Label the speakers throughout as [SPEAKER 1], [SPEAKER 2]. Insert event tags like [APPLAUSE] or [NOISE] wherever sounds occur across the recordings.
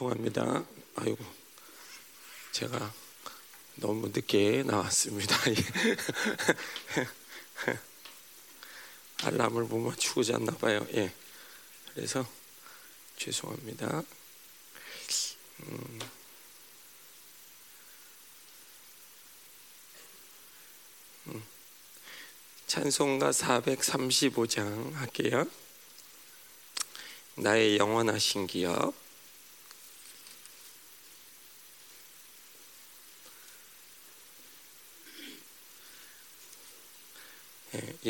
[SPEAKER 1] 죄송합니다. 아이고 제가 너무 늦게 나왔습니다. [LAUGHS] 알람을 못 맞추고 잤나 봐요. 예. 그래서 죄송합니다. 음. 음. 찬송가 435장 할게요. 나의 영원하신 기업.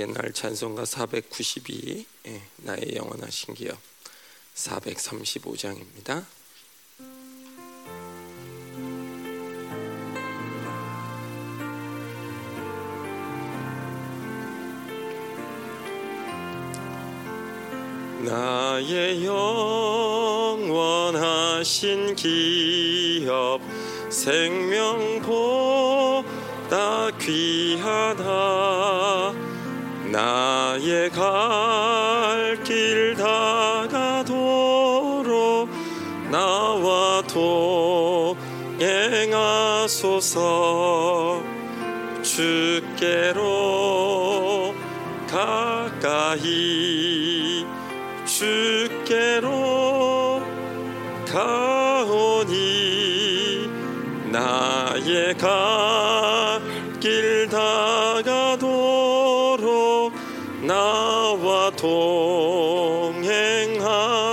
[SPEAKER 1] 옛날 찬송가 492 예, 나의 영원하신 기업 435장입니다. 나의 영원하신 기업 생명보다 귀하다 나의 갈 길 다가도록 나와 동행하소서. 주께로 가까이 주께로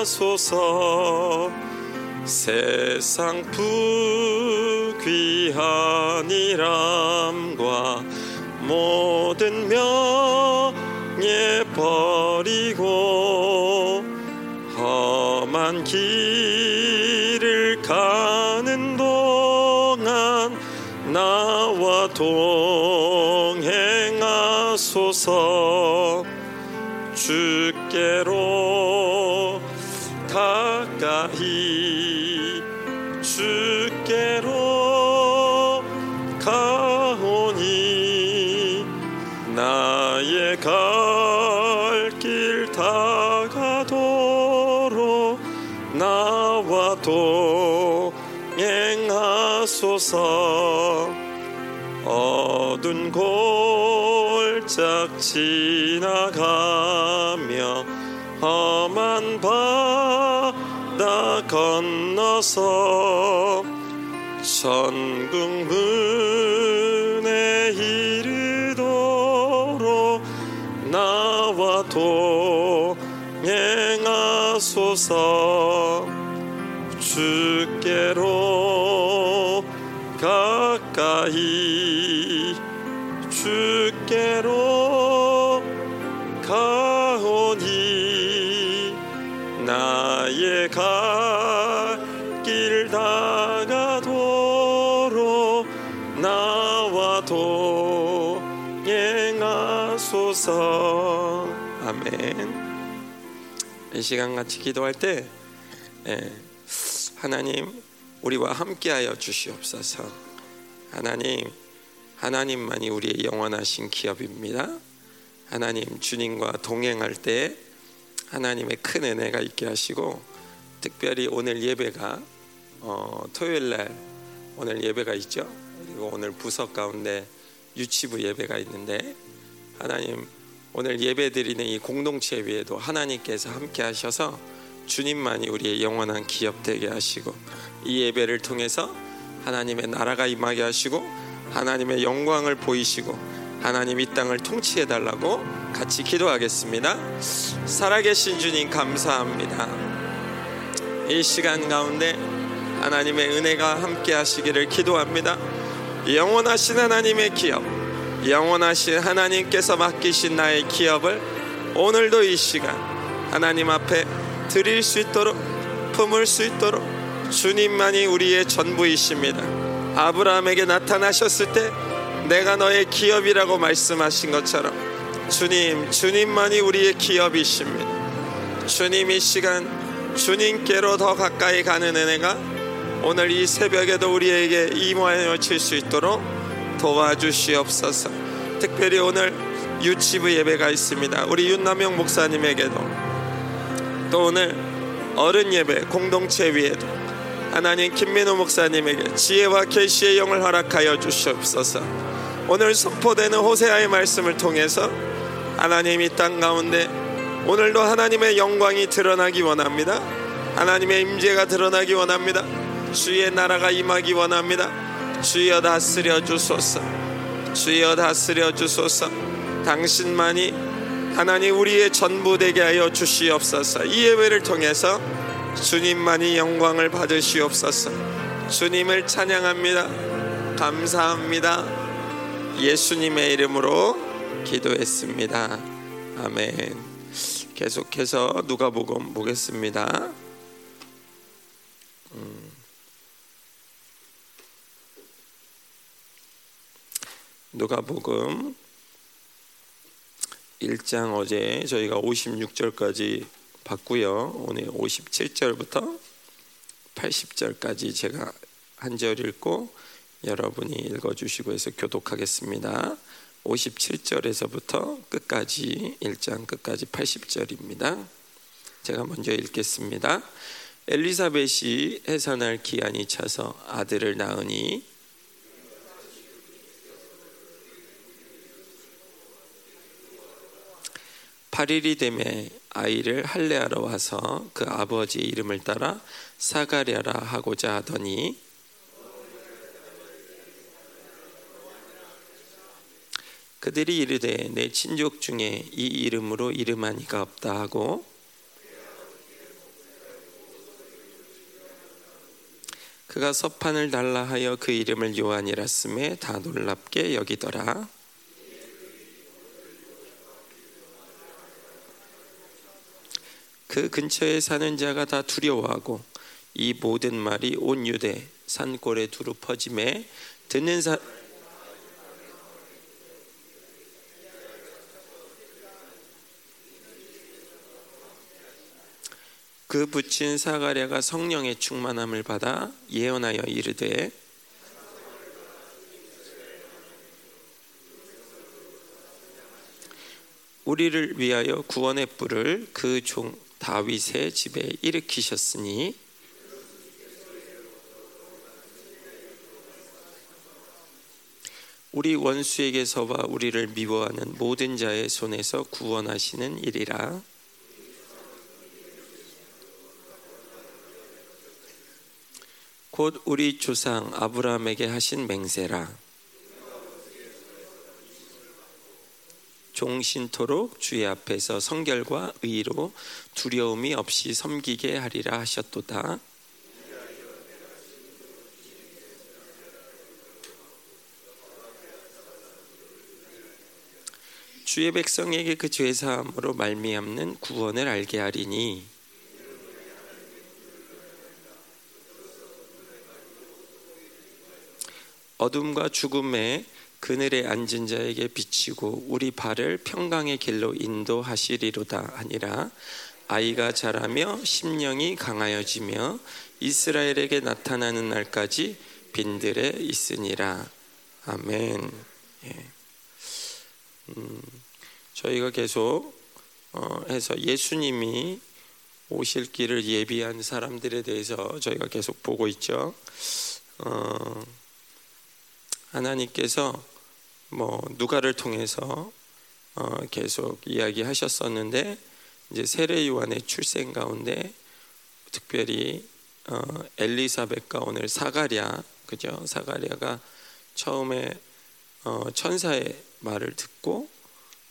[SPEAKER 1] 동행하소서. 세상 부귀한 이람과 모든 명예 버리고 험한 길을 가는 동안 나와 동행하소서 주께로 가까이 주께로 가오니 나의 갈 길 다가도록 나와 동행하소서. 어두운 골짝 지나가 건너서 천국 문에 이르도록 나와 동행하소서. 주께로 가까이 나와 동행하소서. 아멘. 이 시간 같이 기도할 때 예, 하나님 우리와 함께하여 주시옵소서. 하나님 하나님만이 우리의 영원하신 기업입니다. 하나님 주님과 동행할 때 하나님의 큰 은혜가 있게 하시고 특별히 오늘 예배가 어, 토요일 날 오늘 예배가 있죠. 그리고 오늘 부석 가운데 유치부 예배가 있는데 하나님 오늘 예배 드리는 이 공동체 위에도 하나님께서 함께 하셔서 주님만이 우리의 영원한 기업 되게 하시고 이 예배를 통해서 하나님의 나라가 임하게 하시고 하나님의 영광을 보이시고 하나님 이 땅을 통치해 달라고 같이 기도하겠습니다. 살아계신 주님 감사합니다. 이 시간 가운데 하나님의 은혜가 함께 하시기를 기도합니다. 영원하신 하나님의 기업, 영원하신 하나님께서 맡기신 나의 기업을 오늘도 이 시간 하나님 앞에 드릴 수 있도록 품을 수 있도록 주님만이 우리의 전부이십니다. 아브라함에게 나타나셨을 때 내가 너의 기업이라고 말씀하신 것처럼 주님, 주님만이 우리의 기업이십니다. 주님 이 시간 주님께로 더 가까이 가는 은혜가 오늘 이 새벽에도 우리에게 임하여 칠수 있도록 도와주시옵소서. 특별히 오늘 유치부 예배가 있습니다. 우리 윤남영 목사님에게도 또 오늘 어른 예배 공동체 위에도 하나님 김민호 목사님에게 지혜와 계시의 영을 허락하여 주시옵소서. 오늘 선포되는 호세아의 말씀을 통해서 하나님 이 땅 가운데 오늘도 하나님의 영광이 드러나기 원합니다. 하나님의 임재가 드러나기 원합니다. 주의 나라가 임하기 원합니다. 주여 다스려 주소서. 주여 다스려 주소서. 당신만이 하나님 우리의 전부 되게 하여 주시옵소서. 이 예배를 통해서 주님만이 영광을 받으시옵소서. 주님을 찬양합니다. 감사합니다. 예수님의 이름으로 기도했습니다. 아멘. 계속해서 누가복음 보겠습니다. 음. 누가복음 1장 어제 저희가 56절까지 봤고요. 오늘 57절부터 80절까지 제가 한 절 읽고 여러분이 읽어 주시고 해서 교독하겠습니다. 57절에서부터 끝까지 1장 끝까지 80절입니다. 제가 먼저 읽겠습니다. 엘리사벳이 해산할 기한이 차서 아들을 낳으니 팔일이 되매 아이를 할례하러 와서 그 아버지의 이름을 따라 사가랴라 하고자 하더니 그들이 이르되 내 친족 중에 이 이름으로 이름한 이가 없다 하고 그가 서판을 달라 하여 그 이름을 요한이라 쓰매 다 놀랍게 여기더라 그 근처에 사는 자가 다 두려워하고 이 모든 말이 온 유대 산골에 두루 퍼짐에 듣는 사 그 붙인 사가랴가 성령의 충만함을 받아 예언하여 이르되 우리를 위하여 구원의 뿔을 그 종 다윗의 집에 일으키셨으니 우리 원수에게서와 우리를 미워하는 모든 자의 손에서 구원하시는 일이라. 곧 우리 조상 아브라함에게 하신 맹세라 종신토록 주의 앞에서 성결과 의로 두려움이 없이 섬기게 하리라 하셨도다. 주의 백성에게 그 죄 사함으로 말미암는 구원을 알게 하리니 어둠과 죽음의 그늘에 앉은 자에게 비치고 우리 발을 평강의 길로 인도하시리로다 하니라 아이가 자라며 심령이 강하여지며 이스라엘에게 나타나는 날까지 빈들에 있으니라 아멘. 예. 음, 저희가 계속 어, 해서 예수님이 오실 길을 예비한 사람들에 대해서 저희가 계속 보고 있죠. 어, 하나님께서 뭐 누가를 통해서 어 계속 이야기하셨었는데 이제 세례 요한의 출생 가운데 특별히 어 엘리사벳과 오늘 사가랴 그죠? 사가랴가 처음에 어 천사의 말을 듣고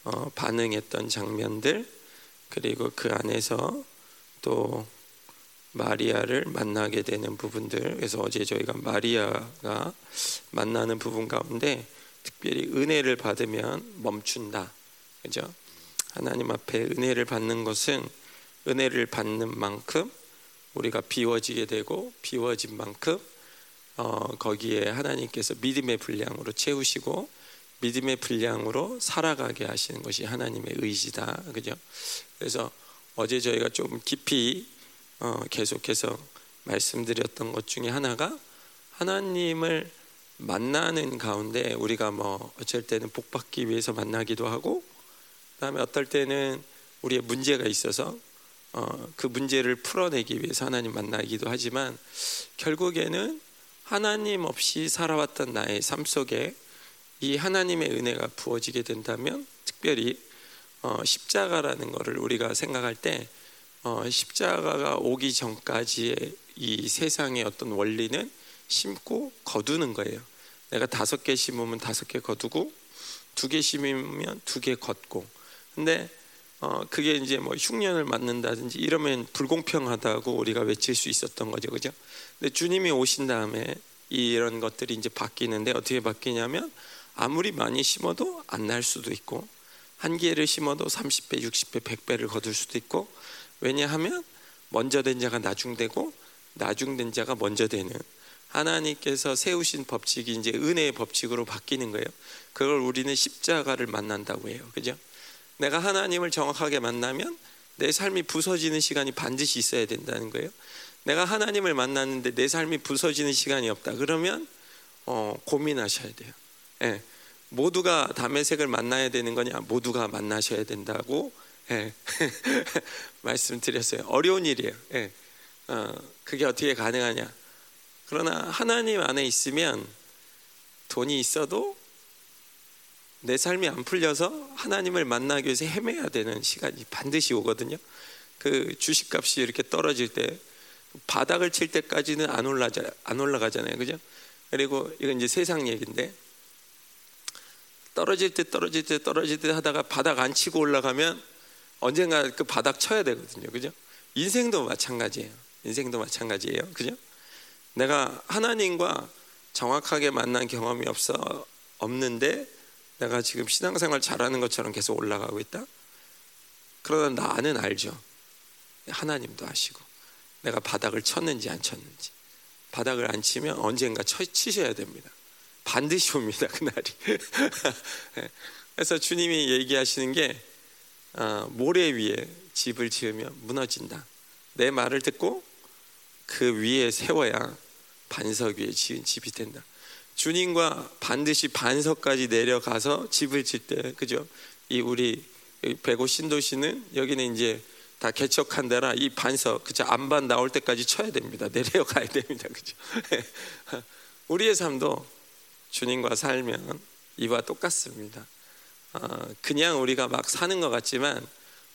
[SPEAKER 1] 어 반응했던 장면들 그리고 그 안에서 또 마리아를 만나게 되는 부분들 그래서 어제 저희가 마리아가 만나는 부분 가운데 특별히 은혜를 받으면 멈춘다. 그죠? 하나님 앞에 은혜를 받는 것은 은혜를 받는 만큼 우리가 비워지게 되고 비워진 만큼 어, 거기에 하나님께서 믿음의 분량으로 채우시고 믿음의 분량으로 살아가게 하시는 것이 하나님의 의지다. 그죠? 그래서 어제 저희가 좀 깊이 어, 계속해서 말씀드렸던 것 중에 하나가 하나님을 만나는 가운데 우리가 뭐 어쩔 때는 복 받기 위해서 만나기도 하고 그다음에 어떨 때는 우리의 문제가 있어서 어, 그 문제를 풀어내기 위해서 하나님 만나기도 하지만 결국에는 하나님 없이 살아왔던 나의 삶 속에 이 하나님의 은혜가 부어지게 된다면 특별히 어, 십자가라는 것을 우리가 생각할 때 어, 십자가가 오기 전까지의 이 세상의 어떤 원리는 심고 거두는 거예요. 내가 다섯 개 심으면 다섯 개 거두고 두 개 심으면 두 개 걷고. 근데 어, 그게 이제 뭐 흉년을 맞는다든지 이러면 불공평하다고 우리가 외칠 수 있었던 거죠, 그죠? 근데 주님이 오신 다음에 이런 것들이 이제 바뀌는데 어떻게 바뀌냐면 아무리 많이 심어도 안 날 수도 있고 한 개를 심어도 30배, 60배, 100배를 거둘 수도 있고 왜냐하면 먼저 된 자가 나중되고 나중된 자가 먼저 되는 하나님께서 세우신 법칙이 이제 은혜의 법칙으로 바뀌는 거예요. 그걸 우리는 십자가를 만난다고 해요. 그죠? 내가 하나님을 정확하게 만나면 내 삶이 부서지는 시간이 반드시 있어야 된다는 거예요. 내가 하나님을 만났는데 내 삶이 부서지는 시간이 없다. 그러면 어, 고민하셔야 돼요. 예. 모두가 담의 색을 만나야 되는 거냐? 모두가 만나셔야 된다고 예. [LAUGHS] 말씀드렸어요. 어려운 일이에요. 예. 어, 그게 어떻게 가능하냐? 그러나 하나님 안에 있으면 돈이 있어도 내 삶이 안 풀려서 하나님을 만나기 위해서 헤매야 되는 시간이 반드시 오거든요. 그 주식값이 이렇게 떨어질 때 바닥을 칠 때까지는 안 올라자 안 올라가잖아요, 그죠? 그리고 이건 이제 세상 얘기인데 떨어질 때 떨어질 때 떨어질 때 하다가 바닥 안 치고 올라가면 언젠가 그 바닥 쳐야 되거든요, 그죠? 인생도 마찬가지예요. 인생도 마찬가지예요, 그죠? 내가 하나님과 정확하게 만난 경험이 없어 없는데 내가 지금 신앙생활 잘하는 것처럼 계속 올라가고 있다. 그러나 나는 알죠. 하나님도 아시고 내가 바닥을 쳤는지 안 쳤는지 바닥을 안 치면 언젠가 쳐, 치셔야 됩니다. 반드시 옵니다 그날이. [LAUGHS] 그래서 주님이 얘기하시는 게 어, 모래 위에 집을 지으면 무너진다. 내 말을 듣고 그 위에 세워야 반석 위에 지은 집이 된다. 주님과 반드시 반석까지 내려가서 집을 질 때, 그죠? 이 우리 배고 신도시는 여기는 이제 다 개척한 데라 이 반석, 그죠? 안반 나올 때까지 쳐야 됩니다. 내려가야 됩니다. 그죠? [LAUGHS] 우리의 삶도 주님과 살면 이와 똑같습니다. 어, 그냥 우리가 막 사는 것 같지만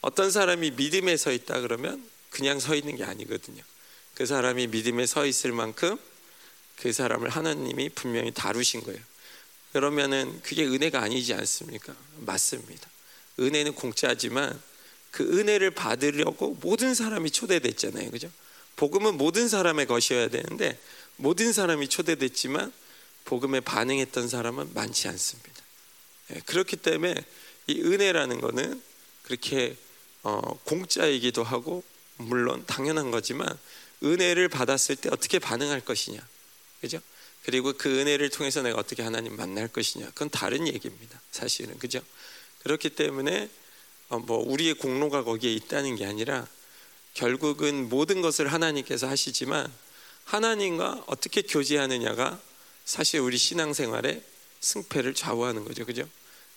[SPEAKER 1] 어떤 사람이 믿음에 서 있다 그러면 그냥 서 있는 게 아니거든요. 그 사람이 믿음에 서 있을 만큼 그 사람을 하나님이 분명히 다루신 거예요. 그러면은 그게 은혜가 아니지 않습니까? 맞습니다. 은혜는 공짜지만 그 은혜를 받으려고 모든 사람이 초대됐잖아요. 그죠? 복음은 모든 사람의 것이어야 되는데 모든 사람이 초대됐지만 복음에 반응했던 사람은 많지 않습니다. 예, 그렇기 때문에 이 은혜라는 거는 그렇게 어, 공짜이기도 하고 물론 당연한 거지만 은혜를 받았을 때 어떻게 반응할 것이냐 그죠? 그리고 그 은혜를 통해서 내가 어떻게 하나님 만날 것이냐. 그건 다른 얘기입니다. 사실은. 그죠? 그렇기 때문에 어, 뭐 우리의 공로가 거기에 있다는 게 아니라 결국은 모든 것을 하나님께서 하시지만 하나님과 어떻게 교제하느냐가 사실 우리 신앙생활의 승패를 좌우하는 거죠. 그죠?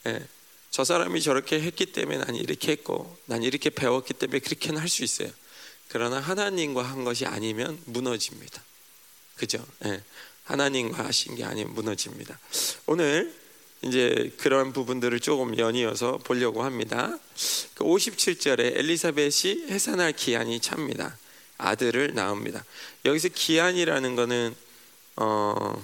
[SPEAKER 1] 예. 저 사람이 저렇게 했기 때문에 난 이렇게 했고 난 이렇게 배웠기 때문에 그렇게는 할 수 있어요. 그러나 하나님과 한 것이 아니면 무너집니다. 그죠? 예. 하나님과 하신 게 아니면 무너집니다. 오늘 이제 그런 부분들을 조금 연이어서 보려고 합니다. 57절에 그 엘리사벳이 해산할 기한이 찹니다. 아들을 낳습니다. 여기서 기한이라는 거는 어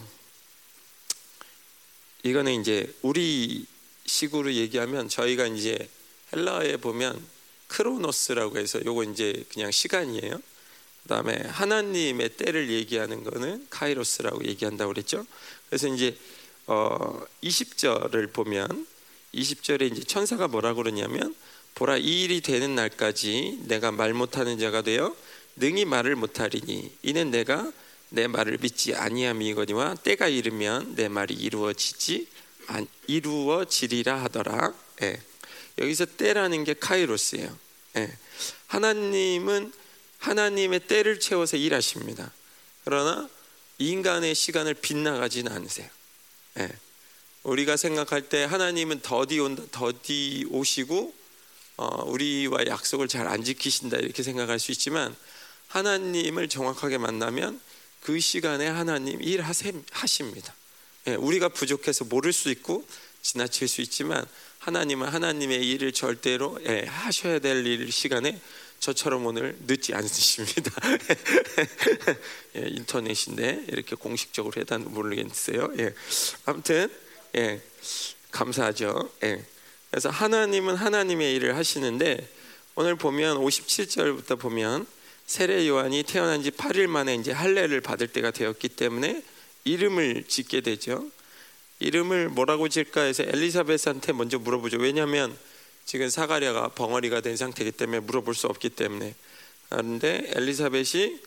[SPEAKER 1] 이거는 이제 우리 식으로 얘기하면 저희가 이제 헬라어에 보면 크로노스라고 해서 요거 이제 그냥 시간이에요. 그다음에 하나님의 때를 얘기하는 거는 카이로스라고 얘기한다고 그랬죠. 그래서 이제 어 20절을 보면 20절에 이제 천사가 뭐라고 그러냐면 보라 이 일이 되는 날까지 내가 말 못하는 자가 되어 능히 말을 못하리니 이는 내가 내 말을 믿지 아니함이거니와 때가 이르면 내 말이 이루어지지 안, 이루어지리라 하더라. 예. 여기서 때라는 게 카이로스예요. 예. 하나님은 하나님의 때를 채워서 일하십니다. 그러나 인간의 시간을 빗나가지는 않으세요. 예. 우리가 생각할 때 하나님은 더디 온다, 더디 오시고 어, 우리와 약속을 잘 안 지키신다 이렇게 생각할 수 있지만 하나님을 정확하게 만나면 그 시간에 하나님 일하십니다. 예, 우리가 부족해서 모를 수 있고 지나칠 수 있지만 하나님은 하나님의 일을 절대로 예, 하셔야 될 일 시간에 저처럼 오늘 늦지 않으십니다. [LAUGHS] 예, 인터넷인데 이렇게 공식적으로 해도 모르겠어요. 예, 아무튼 예, 감사하죠. 예. 그래서 하나님은 하나님의 일을 하시는데 오늘 보면 57절부터 보면 세례 요한이 태어난 지 8일 만에 이제 할례를 받을 때가 되었기 때문에 이름을 짓게 되죠. 이름을 뭐라고 질까 해서 엘리사벳한테 먼저 물어보죠. 왜냐하면 지금 사가랴가 벙어리가 된 상태이기 때문에 물어볼 수 없기 때문에 그런데 엘리사벳이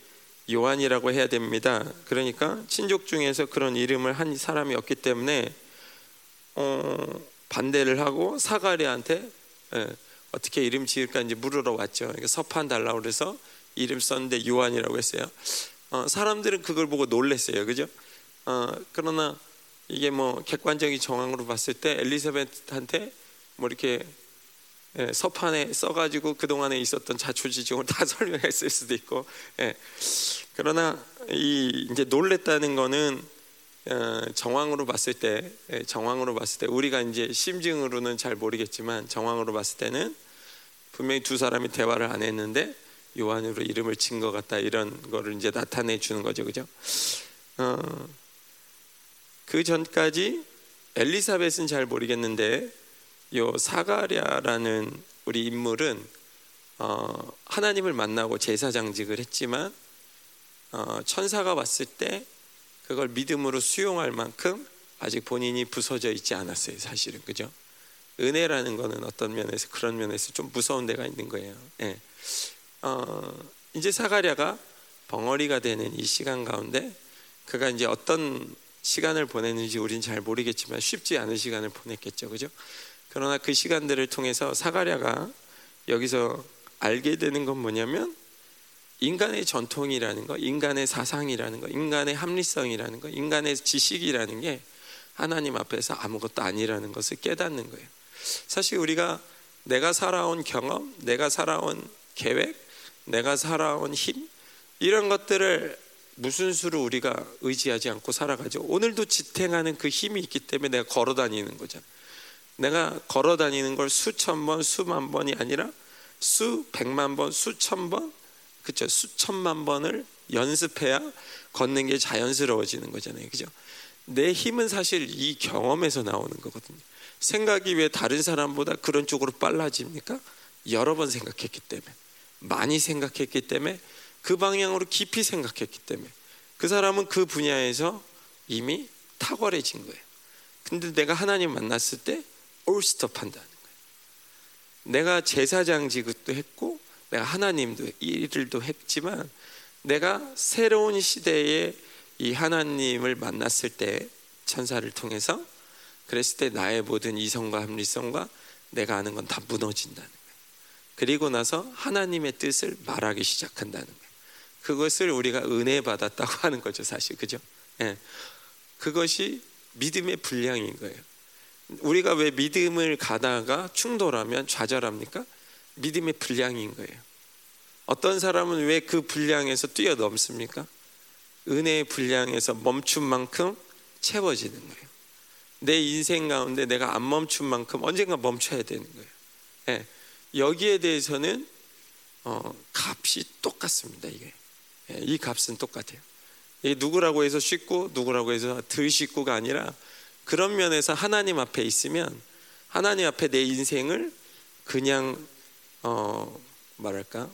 [SPEAKER 1] 요한이라고 해야 됩니다. 그러니까 친족 중에서 그런 이름을 한 사람이 없기 때문에 어, 반대를 하고 사가랴한테 예, 어떻게 이름 지을까 이제 물으러 왔죠. 그러니까 서판 달라고 그래서 이름 썼는데 요한이라고 했어요. 어, 사람들은 그걸 보고 놀랐어요. 그죠? 어, 그러나 이게 뭐 객관적인 정황으로 봤을 때 엘리사벳한테 뭐 이렇게 예, 서판에 써가지고 그 동안에 있었던 자초지종을 [LAUGHS] 다 설명했을 수도 있고, 예. 그러나 이 이제 놀랬다는 거는 어, 정황으로 봤을 때, 예, 정황으로 봤을 때 우리가 이제 심증으로는 잘 모르겠지만 정황으로 봤을 때는 분명히 두 사람이 대화를 안 했는데 요한으로 이름을 친 것 같다 이런 거를 이제 나타내 주는 거죠, 그죠? 어, 그 전까지 엘리사벳은 잘 모르겠는데 요 사가랴라는 우리 인물은 어, 하나님을 만나고 제사장직을 했지만 어, 천사가 왔을 때 그걸 믿음으로 수용할 만큼 아직 본인이 부서져 있지 않았어요 사실은. 그죠? 은혜라는 거는 어떤 면에서 그런 면에서 좀 무서운 데가 있는 거예요. 예. 어, 이제 사가랴가 벙어리가 되는 이 시간 가운데 그가 이제 어떤 시간을 보냈는지 우리는 잘 모르겠지만 쉽지 않은 시간을 보냈겠죠 그죠 그러나 그 시간들을 통해서 사가랴가 여기서 알게 되는 건 뭐냐면 인간의 전통이라는 거, 인간의 사상이라는 거, 인간의 합리성이라는 거, 인간의 지식이라는 게 하나님 앞에서 아무것도 아니라는 것을 깨닫는 거예요. 사실 우리가 내가 살아온 경험, 내가 살아온 계획, 내가 살아온 힘 이런 것들을 무슨 수로 우리가 의지하지 않고 살아가죠. 오늘도 지탱하는 그 힘이 있기 때문에 내가 걸어 다니는 거잖아요. 내가 걸어 다니는 걸 수천 번, 수만 번이 아니라 수 백만 번, 수천 번, 그죠? 수천만 번을 연습해야 걷는 게 자연스러워지는 거잖아요. 그죠? 내 힘은 사실 이 경험에서 나오는 거거든요. 생각이 왜 다른 사람보다 그런 쪽으로 빨라집니까? 여러 번 생각했기 때문에, 많이 생각했기 때문에, 그 방향으로 깊이 생각했기 때문에, 그 사람은 그 분야에서 이미 탁월해진 거예요. 근데 내가 하나님 만났을 때 올스톱 한다는 거예요. 내가 제사장직도 했고 내가 하나님도 일들도 했지만 내가 새로운 시대에 이 하나님을 만났을 때 천사를 통해서 그랬을 때 나의 모든 이성과 합리성과 내가 아는 건 다 무너진다는 거예요. 그리고 나서 하나님의 뜻을 말하기 시작한다는 거예요. 그것을 우리가 은혜 받았다고 하는 거죠, 사실 그죠? 예. 그것이 믿음의 분량인 거예요. 우리가 왜 믿음을 가다가 충돌하면 좌절합니까? 믿음의 분량인 거예요. 어떤 사람은 왜 그 분량에서 뛰어넘습니까? 은혜의 분량에서 멈춘 만큼 채워지는 거예요. 내 인생 가운데 내가 안 멈춘 만큼 언젠가 멈춰야 되는 거예요. 네. 여기에 대해서는 어, 값이 똑같습니다. 이게 네, 이 값은 똑같아요. 이게 누구라고 해서 쉽고 누구라고 해서 덜 쉽고가 아니라 그런 면에서 하나님 앞에 있으면 하나님 앞에 내 인생을 그냥 어 말할까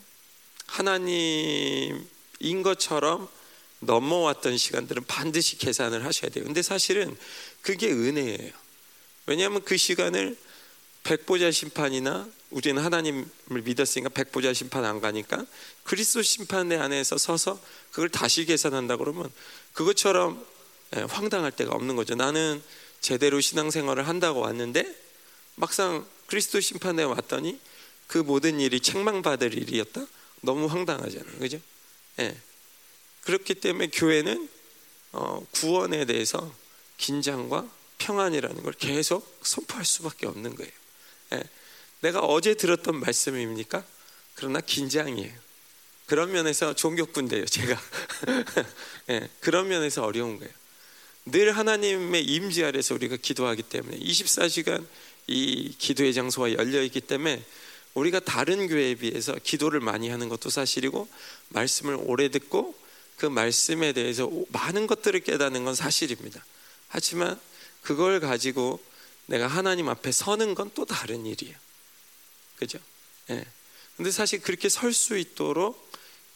[SPEAKER 1] 하나님인 것처럼 넘어왔던 시간들은 반드시 계산을 하셔야 돼요. 근데 사실은 그게 은혜예요. 왜냐하면 그 시간을 백보자 심판이나 우리는 하나님을 믿었으니까 백보자 심판 안 가니까 그리스도 심판대 안에서 서서 그걸 다시 계산한다 그러면 그것처럼 예, 황당할 데가 없는 거죠. 나는 제대로 신앙생활을 한다고 왔는데 막상 그리스도 심판에 왔더니 그 모든 일이 책망받을 일이었다. 너무 황당하잖아요, 그죠? 예. 그렇기 때문에 교회는 어, 구원에 대해서 긴장과 평안이라는 걸 계속 선포할 수밖에 없는 거예요. 예. 내가 어제 들었던 말씀입니까? 그러나 긴장이에요. 그런 면에서 종교꾼데요, 제가. 네, [LAUGHS] 그런 면에서 어려운 거예요. 늘 하나님의 임재 아래서 우리가 기도하기 때문에 24시간 이 기도의 장소가 열려 있기 때문에 우리가 다른 교회에 비해서 기도를 많이 하는 것도 사실이고 말씀을 오래 듣고 그 말씀에 대해서 많은 것들을 깨닫는 건 사실입니다. 하지만 그걸 가지고 내가 하나님 앞에 서는 건 또 다른 일이에요. 그죠? 예. 근데 사실 그렇게 설 수 있도록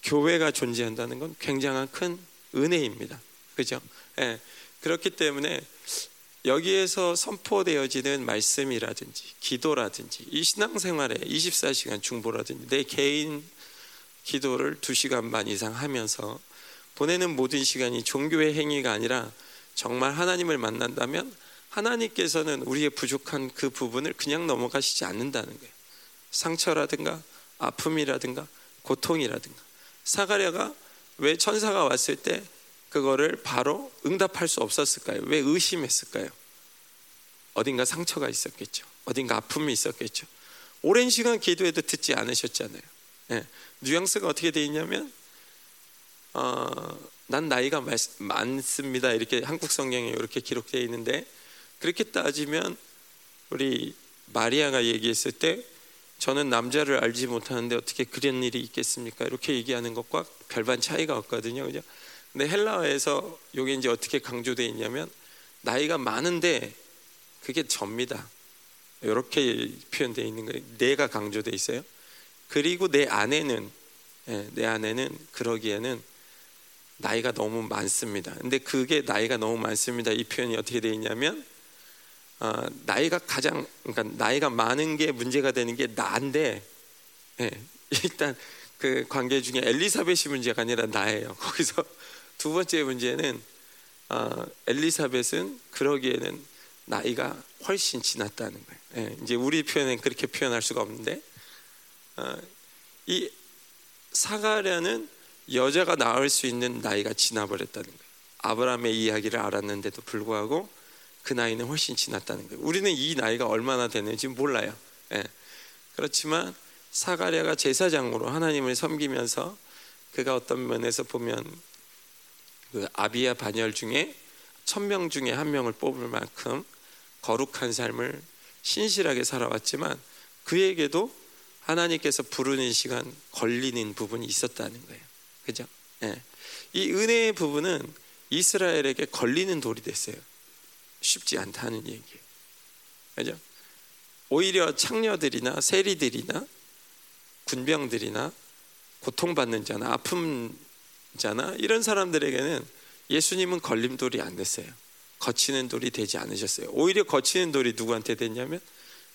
[SPEAKER 1] 교회가 존재한다는 건 굉장한 큰 은혜입니다. 그죠? 예. 그렇기 때문에 여기에서 선포되어지는 말씀이라든지 기도라든지 이 신앙생활에 24시간 중보라든지 내 개인 기도를 2시간 반 이상 하면서 보내는 모든 시간이 종교의 행위가 아니라 정말 하나님을 만난다면 하나님께서는 우리의 부족한 그 부분을 그냥 넘어가시지 않는다는 거예요. 상처라든가 아픔이라든가 고통이라든가 사가랴가 왜 천사가 왔을 때 그거를 바로 응답할 수 없었을까요? 왜 의심했을까요? 어딘가 상처가 있었겠죠. 어딘가 아픔이 있었겠죠. 오랜 시간 기도해도 듣지 않으셨잖아요. 네. 뉘앙스가 어떻게 되어 있냐면 어, 난 나이가 많습니다. 이렇게 한국 성경에 이렇게 기록되어 있는데 그렇게 따지면 우리 마리아가 얘기했을 때 저는 남자를 알지 못하는데 어떻게 그런 일이 있겠습니까? 이렇게 얘기하는 것과 별반 차이가 없거든요. 그죠? 근데 헬라어에서 이게 이제 어떻게 강조되어 있냐면 나이가 많은데 그게 접니다. 이렇게 표현되어 있는 거예요. 내가 강조되어 있어요. 그리고 내 아내는 예, 내 아내는 그러기에는 나이가 너무 많습니다. 근데 그게 나이가 너무 많습니다. 이 표현이 어떻게 되어 있냐면 어, 나이가 가장 그러니까 나이가 많은 게 문제가 되는 게 나인데 예, 일단 그 관계 중에 엘리사벳이 문제가 아니라 나예요. [LAUGHS] 거기서 두 번째 문제는 어, 엘리사벳은 그러기에는 나이가 훨씬 지났다는 거예요. 예, 이제 우리 표현은 그렇게 표현할 수가 없는데 어, 이 사가랴는 여자가 낳을 수 있는 나이가 지나버렸다는 거예요. 아브라함의 이야기를 알았는데도 불구하고 그 나이는 훨씬 지났다는 거예요. 우리는 이 나이가 얼마나 되는지 몰라요. 예. 그렇지만 사가랴가 제사장으로 하나님을 섬기면서 그가 어떤 면에서 보면 그 아비야 반열 중에 천명 중에 한 명을 뽑을 만큼 거룩한 삶을 신실하게 살아왔지만 그에게도 하나님께서 부르는 시간 걸리는 부분이 있었다는 거예요. 그죠? 예. 이 은혜의 부분은 이스라엘에게 걸리는 돌이 됐어요. 쉽지 않다는 얘기예요. 그죠? 오히려 창녀들이나 세리들이나 군병들이나 고통받는 자나 아픔 자나 이런 사람들에게는 예수님은 걸림돌이 안 됐어요. 거치는 돌이 되지 않으셨어요. 오히려 거치는 돌이 누구한테 됐냐면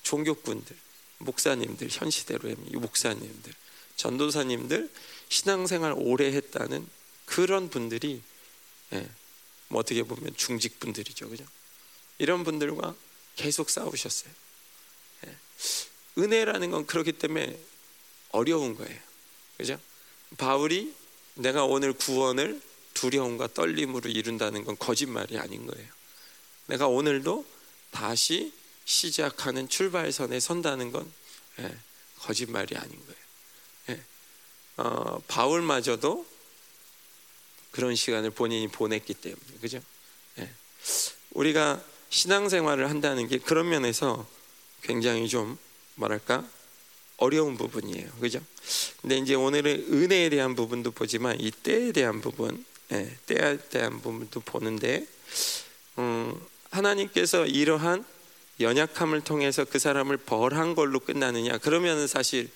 [SPEAKER 1] 종교꾼들, 목사님들, 현 시대로 목사님들, 전도사님들, 신앙생활 오래 했다는 그런 분들이 예, 뭐 어떻게 보면 중직분들이죠, 그죠? 이런 분들과 계속 싸우셨어요. 예. 은혜라는 건 그렇기 때문에 어려운 거예요, 그죠? 바울이 내가 오늘 구원을 두려움과 떨림으로 이룬다는 건 거짓말이 아닌 거예요. 내가 오늘도 다시 시작하는 출발선에 선다는 건 예, 거짓말이 아닌 거예요. 예. 어, 바울마저도 그런 시간을 본인이 보냈기 때문에 그죠? 예. 우리가 신앙생활을 한다는 게 그런 면에서 굉장히 좀 뭐랄까 어려운 부분이에요. 그죠? 근데 이제 오늘은 은혜에 대한 부분도 보지만 이 때에 대한 부분, 예, 때에 대한 부분도 보는데, 음, 하나님께서 이러한 연약함을 통해서 그 사람을 벌한 걸로 끝나느냐? 그러면 사실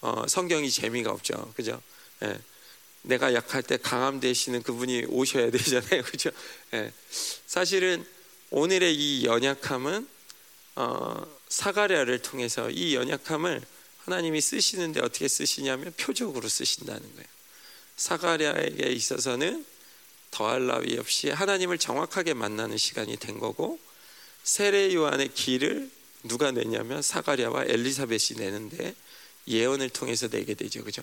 [SPEAKER 1] 어, 성경이 재미가 없죠. 그죠? 예. 내가 약할 때 강함 되시는 그분이 오셔야 되잖아요. [LAUGHS] 그죠? 예. 사실은 오늘의 이 연약함은 어, 사가랴를 통해서 이 연약함을 하나님이 쓰시는데 어떻게 쓰시냐면 표적으로 쓰신다는 거예요. 사가랴에게 있어서는 더할 나위 없이 하나님을 정확하게 만나는 시간이 된 거고 세례 요한의 길을 누가 내냐면 사가랴와 엘리사벳이 내는데 예언을 통해서 내게 되죠. 그죠?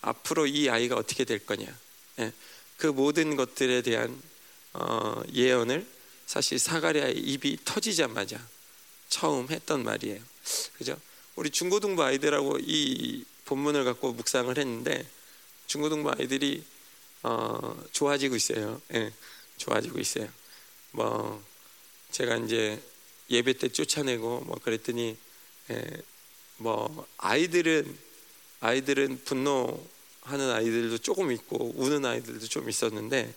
[SPEAKER 1] 앞으로 이 아이가 어떻게 될 거냐. 예. 그 모든 것들에 대한 어, 예언을 사실 사가랴의 입이 터지자마자 처음 했던 말이에요. 그죠? 우리 중고등부 아이들하고 이 본문을 갖고 묵상을 했는데 중고등부 아이들이 어, 좋아지고 있어요. 예, 좋아지고 있어요. 뭐 제가 이제 예배 때 쫓아내고 뭐 그랬더니 예, 뭐 아이들은 아이들은 분노하는 아이들도 조금 있고 우는 아이들도 좀 있었는데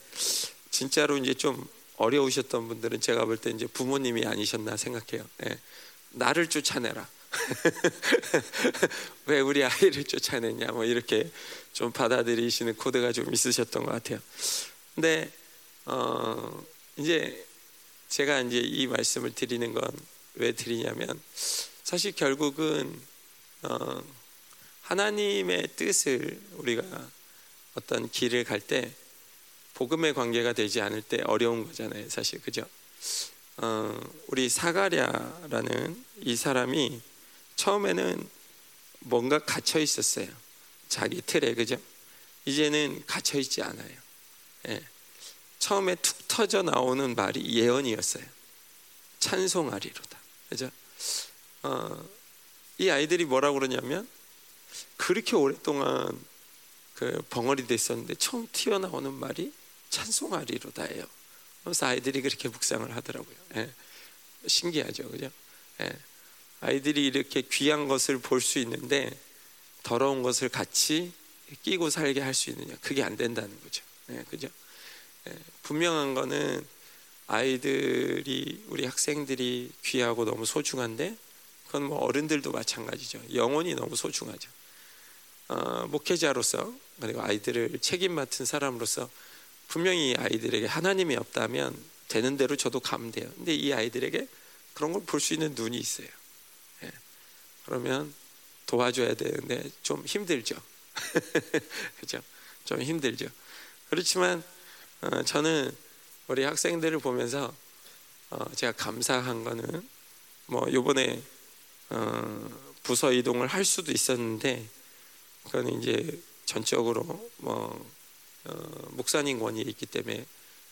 [SPEAKER 1] 진짜로 이제 좀 어려우셨던 분들은 제가 볼 때 이제 부모님이 아니셨나 생각해요. 예, 나를 쫓아내라. [LAUGHS] 왜 우리 아이를 쫓아내냐 뭐 이렇게 좀 받아들이시는 코드가 좀 있으셨던 것 같아요. 근데 어 이제 제가 이제 이 말씀을 드리는 건 왜 드리냐면 사실 결국은 어 하나님의 뜻을 우리가 어떤 길을 갈 때 복음의 관계가 되지 않을 때 어려운 거잖아요, 사실 그죠? 어, 우리 사가랴라는 이 사람이 처음에는 뭔가 갇혀 있었어요. 자기 틀에 그죠? 이제는 갇혀 있지 않아요. 예. 처음에 툭 터져 나오는 말이 예언이었어요. 찬송하리로다. 그죠? 어, 이 아이들이 뭐라고 그러냐면 그렇게 오랫동안 그 벙어리 됐었는데 처음 튀어나오는 말이 찬송하리로다예요. 그래서 아이들이 그렇게 묵상을 하더라고요. 예. 신기하죠, 그죠? 예. 아이들이 이렇게 귀한 것을 볼 수 있는데 더러운 것을 같이 끼고 살게 할 수 있느냐? 그게 안 된다는 거죠. 예, 그죠? 예, 분명한 거는 아이들이 우리 학생들이 귀하고 너무 소중한데 그건 뭐 어른들도 마찬가지죠. 영혼이 너무 소중하죠. 어, 목회자로서 그리고 아이들을 책임 맡은 사람으로서 분명히 아이들에게 하나님이 없다면 되는 대로 저도 가면 돼요. 근데 이 아이들에게 그런 걸 볼 수 있는 눈이 있어요. 그러면 도와줘야 되는데 좀 힘들죠. [LAUGHS] 그죠? 좀 힘들죠. 그렇지만 어, 저는 우리 학생들을 보면서 어, 제가 감사한 거는 뭐 요번에 어, 부서 이동을 할 수도 있었는데 그건 이제 전적으로 뭐 어, 목사님 권위에 있기 때문에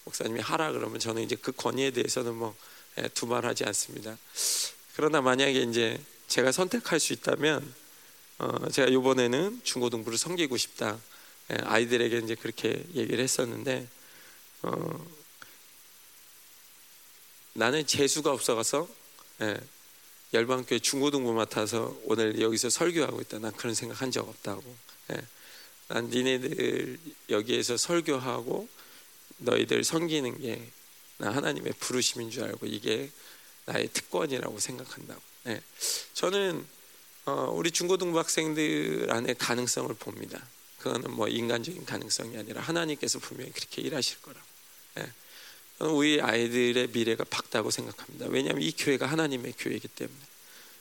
[SPEAKER 1] 목사님이 하라 그러면 저는 이제 그 권위에 대해서는 뭐 예, 두말하지 않습니다. 그러나 만약에 이제 제가 선택할 수 있다면 어, 제가 이번에는 중고등부를 섬기고 싶다. 예, 아이들에게 이제 그렇게 얘기를 했었는데 어, 나는 재수가 없어가서 예, 열방교회 중고등부 맡아서 오늘 여기서 설교하고 있다. 난 그런 생각한 적 없다고. 예, 난 니네들 여기에서 설교하고 너희들 섬기는 게 나 하나님의 부르심인 줄 알고 이게 나의 특권이라고 생각한다고. 네. 저는 어, 우리 중고등부 학생들 안에 가능성을 봅니다. 그거는 뭐 인간적인 가능성이 아니라 하나님께서 분명히 그렇게 일하실 거라고. 네. 우리 아이들의 미래가 밝다고 생각합니다. 왜냐하면 이 교회가 하나님의 교회이기 때문에.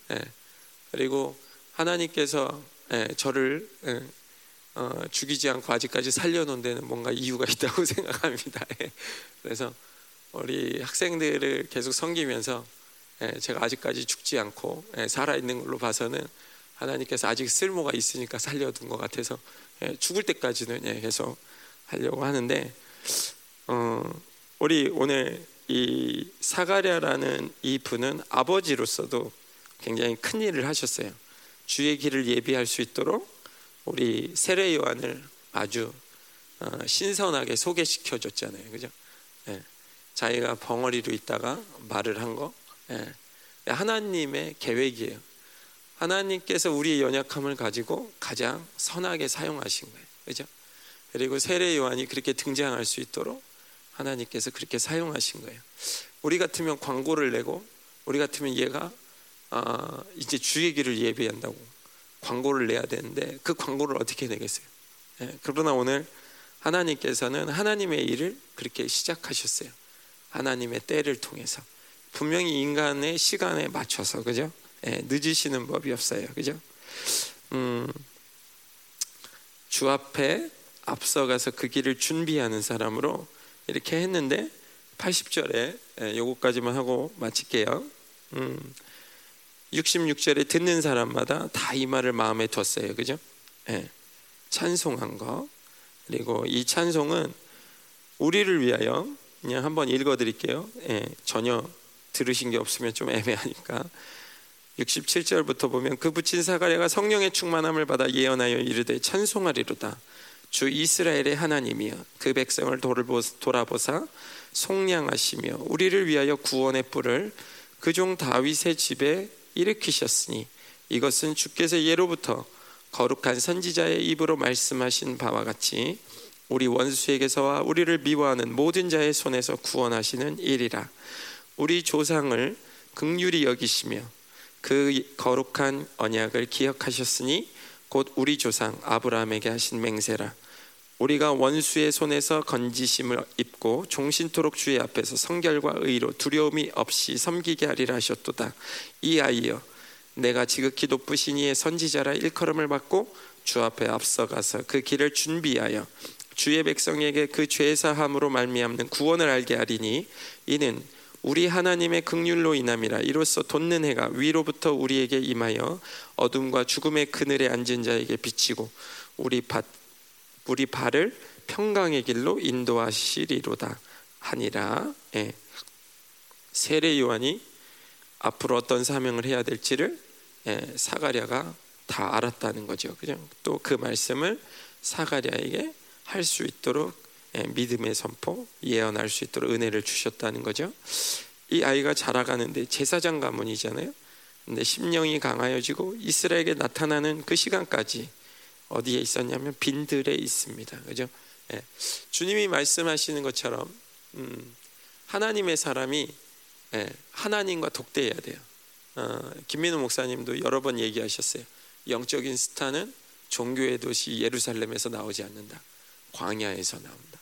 [SPEAKER 1] 네. 그리고 하나님께서 예, 저를 예, 어, 죽이지 않고 아직까지 살려놓은 데는 뭔가 이유가 있다고 [LAUGHS] 생각합니다. 예. 그래서 우리 학생들을 계속 섬기면서 예, 제가 아직까지 죽지 않고 예, 살아 있는 걸로 봐서는 하나님께서 아직 쓸모가 있으니까 살려둔 것 같아서 예, 죽을 때까지는 계속 하려고 하는데 어, 우리 오늘 이 사가랴라는 이 분은 아버지로서도 굉장히 큰 일을 하셨어요. 주의 길을 예비할 수 있도록 우리 세례 요한을 아주 어, 신선하게 소개시켜 줬잖아요. 그죠? 자기가 벙어리로 있다가 말을 한 거. 예. 하나님의 계획이에요. 하나님께서 우리의 연약함을 가지고 가장 선하게 사용하신 거예요. 그죠? 그리고 세례 요한이 그렇게 등장할 수 있도록 하나님께서 그렇게 사용하신 거예요. 우리 같으면 광고를 내고 우리 같으면 얘가 아, 이제 주의 길을 예배한다고 광고를 내야 되는데 그 광고를 어떻게 내겠어요? 예, 그러나 오늘 하나님께서는 하나님의 일을 그렇게 시작하셨어요. 하나님의 때를 통해서. 분명히 인간의 시간에 맞춰서 그죠? 예, 늦으시는 법이 없어요. 그죠? 음, 주 앞에 앞서가서 그 길을 준비하는 사람으로 이렇게 했는데 80절에 예, 요거까지만 하고 마칠게요. 음, 66절에 듣는 사람마다 다 이 말을 마음에 뒀어요. 그죠? 예, 찬송한 거. 그리고 이 찬송은 우리를 위하여 그냥 한번 읽어 드릴게요. 예, 전혀 들으신 게 없으면 좀 애매하니까 67절부터 보면 그 붙인 사가랴가 성령의 충만함을 받아 예언하여 이르되 찬송하리로다 주 이스라엘의 하나님이여 그 백성을 돌아보사 속량하시며 우리를 위하여 구원의 뿔을 그 종 다윗의 집에 일으키셨으니 이것은 주께서 예로부터 거룩한 선지자의 입으로 말씀하신 바와 같이 우리 원수에게서와 우리를 미워하는 모든 자의 손에서 구원하시는 일이라. 우리 조상을 극률이 여기시며 그 거룩한 언약을 기억하셨으니 곧 우리 조상 아브라함에게 하신 맹세라 우리가 원수의 손에서 건지심을 입고 종신토록 주의 앞에서 성결과 의로 두려움이 없이 섬기게 하리라 하셨도다. 이 아이여 내가 지극히 높으신 이의 선지자라 일컬음을 받고 주 앞에 앞서가서 그 길을 준비하여 주의 백성에게 그 죄사함으로 말미암는 구원을 알게 하리니 이는 우리 하나님의 극률로 인함이라 이로써 돋는 해가 위로부터 우리에게 임하여 어둠과 죽음의 그늘에 앉은 자에게 비치고 우리 밭 우리 발을 평강의 길로 인도하시리로다 하니라. 예. 세례 요한이 앞으로 어떤 사명을 해야 될지를 예, 사가랴가 다 알았다는 거죠. 그죠? 또 그 말씀을 사가랴에게 할 수 있도록 예, 믿음의 선포, 예언할 수 있도록 은혜를 주셨다는 거죠. 이 아이가 자라가는데 제사장 가문이잖아요. 근데 심령이 강하여지고 이스라엘에게 나타나는 그 시간까지 어디에 있었냐면 빈들에 있습니다. 그죠? 예. 주님이 말씀하시는 것처럼 음, 하나님의 사람이 예, 하나님과 독대해야 돼요. 어, 김민우 목사님도 여러 번 얘기하셨어요. 영적인 스타는 종교의 도시 예루살렘에서 나오지 않는다. 광야에서 나온다.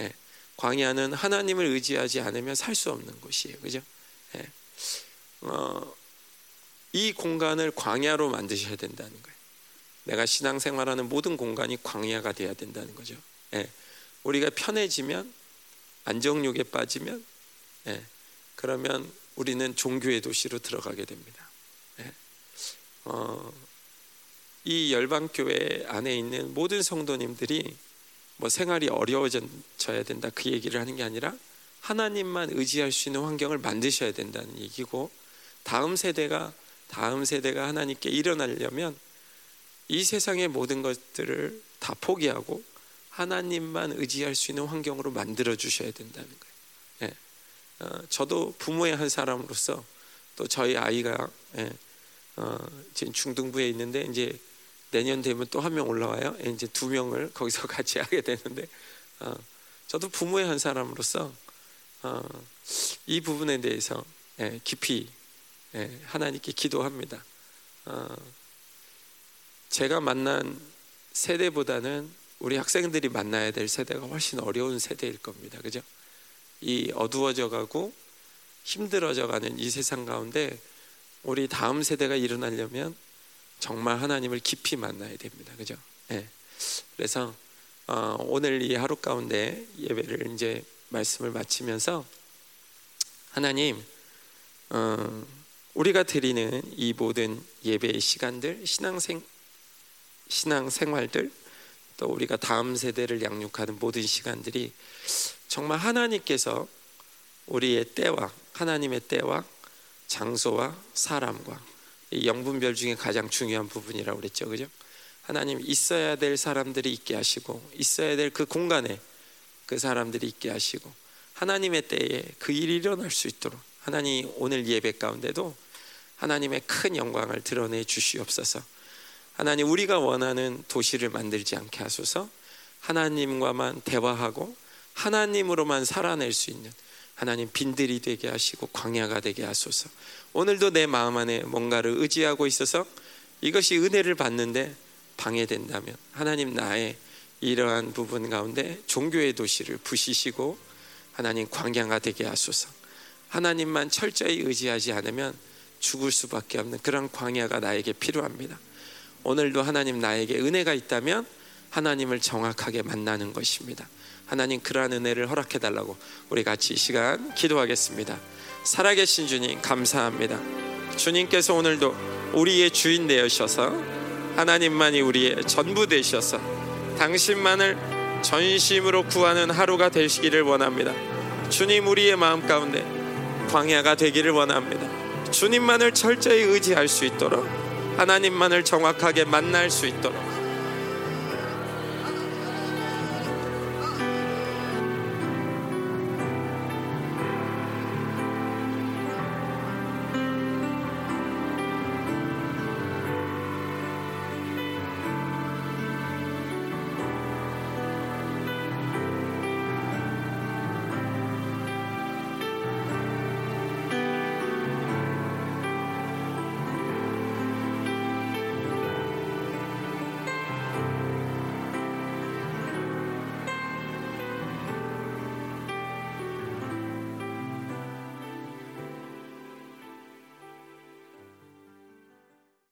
[SPEAKER 1] 예. 광야는 하나님을 의지하지 않으면 살 수 없는 곳이에요. 그죠? 예. 어, 이 공간을 광야로 만드셔야 된다는 거예요. 내가 신앙생활하는 모든 공간이 광야가 돼야 된다는 거죠. 예. 우리가 편해지면 안정욕에 빠지면 예. 그러면 우리는 종교의 도시로 들어가게 됩니다. 예. 어, 이 열방교회 안에 있는 모든 성도님들이 뭐 생활이 어려워져야 된다 그 얘기를 하는 게 아니라 하나님만 의지할 수 있는 환경을 만드셔야 된다는 얘기고 다음 세대가 다음 세대가 하나님께 일어나려면 이 세상의 모든 것들을 다 포기하고 하나님만 의지할 수 있는 환경으로 만들어 주셔야 된다는 거예요. 예. 어, 저도 부모의 한 사람으로서 또 저희 아이가 예, 어, 지금 중등부에 있는데 이제 내년 되면 또 한 명 올라와요. 예, 이제 두 명을 거기서 [LAUGHS] 같이 하게 되는데 어, 저도 부모의 한 사람으로서 어, 이 부분에 대해서 예, 깊이 예, 하나님께 기도합니다. 어, 제가 만난 세대보다는 우리 학생들이 만나야 될 세대가 훨씬 어려운 세대일 겁니다. 그죠? 이 어두워져 가고 힘들어져 가는 이 세상 가운데 우리 다음 세대가 일어나려면 정말 하나님을 깊이 만나야 됩니다. 그죠? 네. 그래서 어, 오늘 이 하루 가운데 예배를 이제 말씀을 마치면서 하나님 어, 우리가 드리는 이 모든 예배의 시간들 신앙생 신앙 생활들 또 우리가 다음 세대를 양육하는 모든 시간들이 정말 하나님께서 우리의 때와 하나님의 때와 장소와 사람과 이 영분별 중에 가장 중요한 부분이라고 그랬죠. 그죠? 하나님 있어야 될 사람들이 있게 하시고 있어야 될 그 공간에 그 사람들이 있게 하시고 하나님의 때에 그 일이 일어날 수 있도록 하나님 오늘 예배 가운데도 하나님의 큰 영광을 드러내 주시옵소서. 하나님 우리가 원하는 도시를 만들지 않게 하소서. 하나님과만 대화하고 하나님으로만 살아낼 수 있는 하나님 빈들이 되게 하시고 광야가 되게 하소서. 오늘도 내 마음 안에 뭔가를 의지하고 있어서 이것이 은혜를 받는데 방해된다면 하나님 나의 이러한 부분 가운데 종교의 도시를 부시시고 하나님 광야가 되게 하소서. 하나님만 철저히 의지하지 않으면 죽을 수밖에 없는 그런 광야가 나에게 필요합니다. 오늘도 하나님 나에게 은혜가 있다면 하나님을 정확하게 만나는 것입니다. 하나님 그러한 은혜를 허락해 달라고 우리 같이 이 시간 기도하겠습니다. 살아계신 주님 감사합니다. 주님께서 오늘도 우리의 주인 되셔서 하나님만이 우리의 전부 되셔서 당신만을 전심으로 구하는 하루가 되시기를 원합니다. 주님 우리의 마음 가운데 광야가 되기를 원합니다. 주님만을 철저히 의지할 수 있도록 하나님만을 정확하게 만날 수 있도록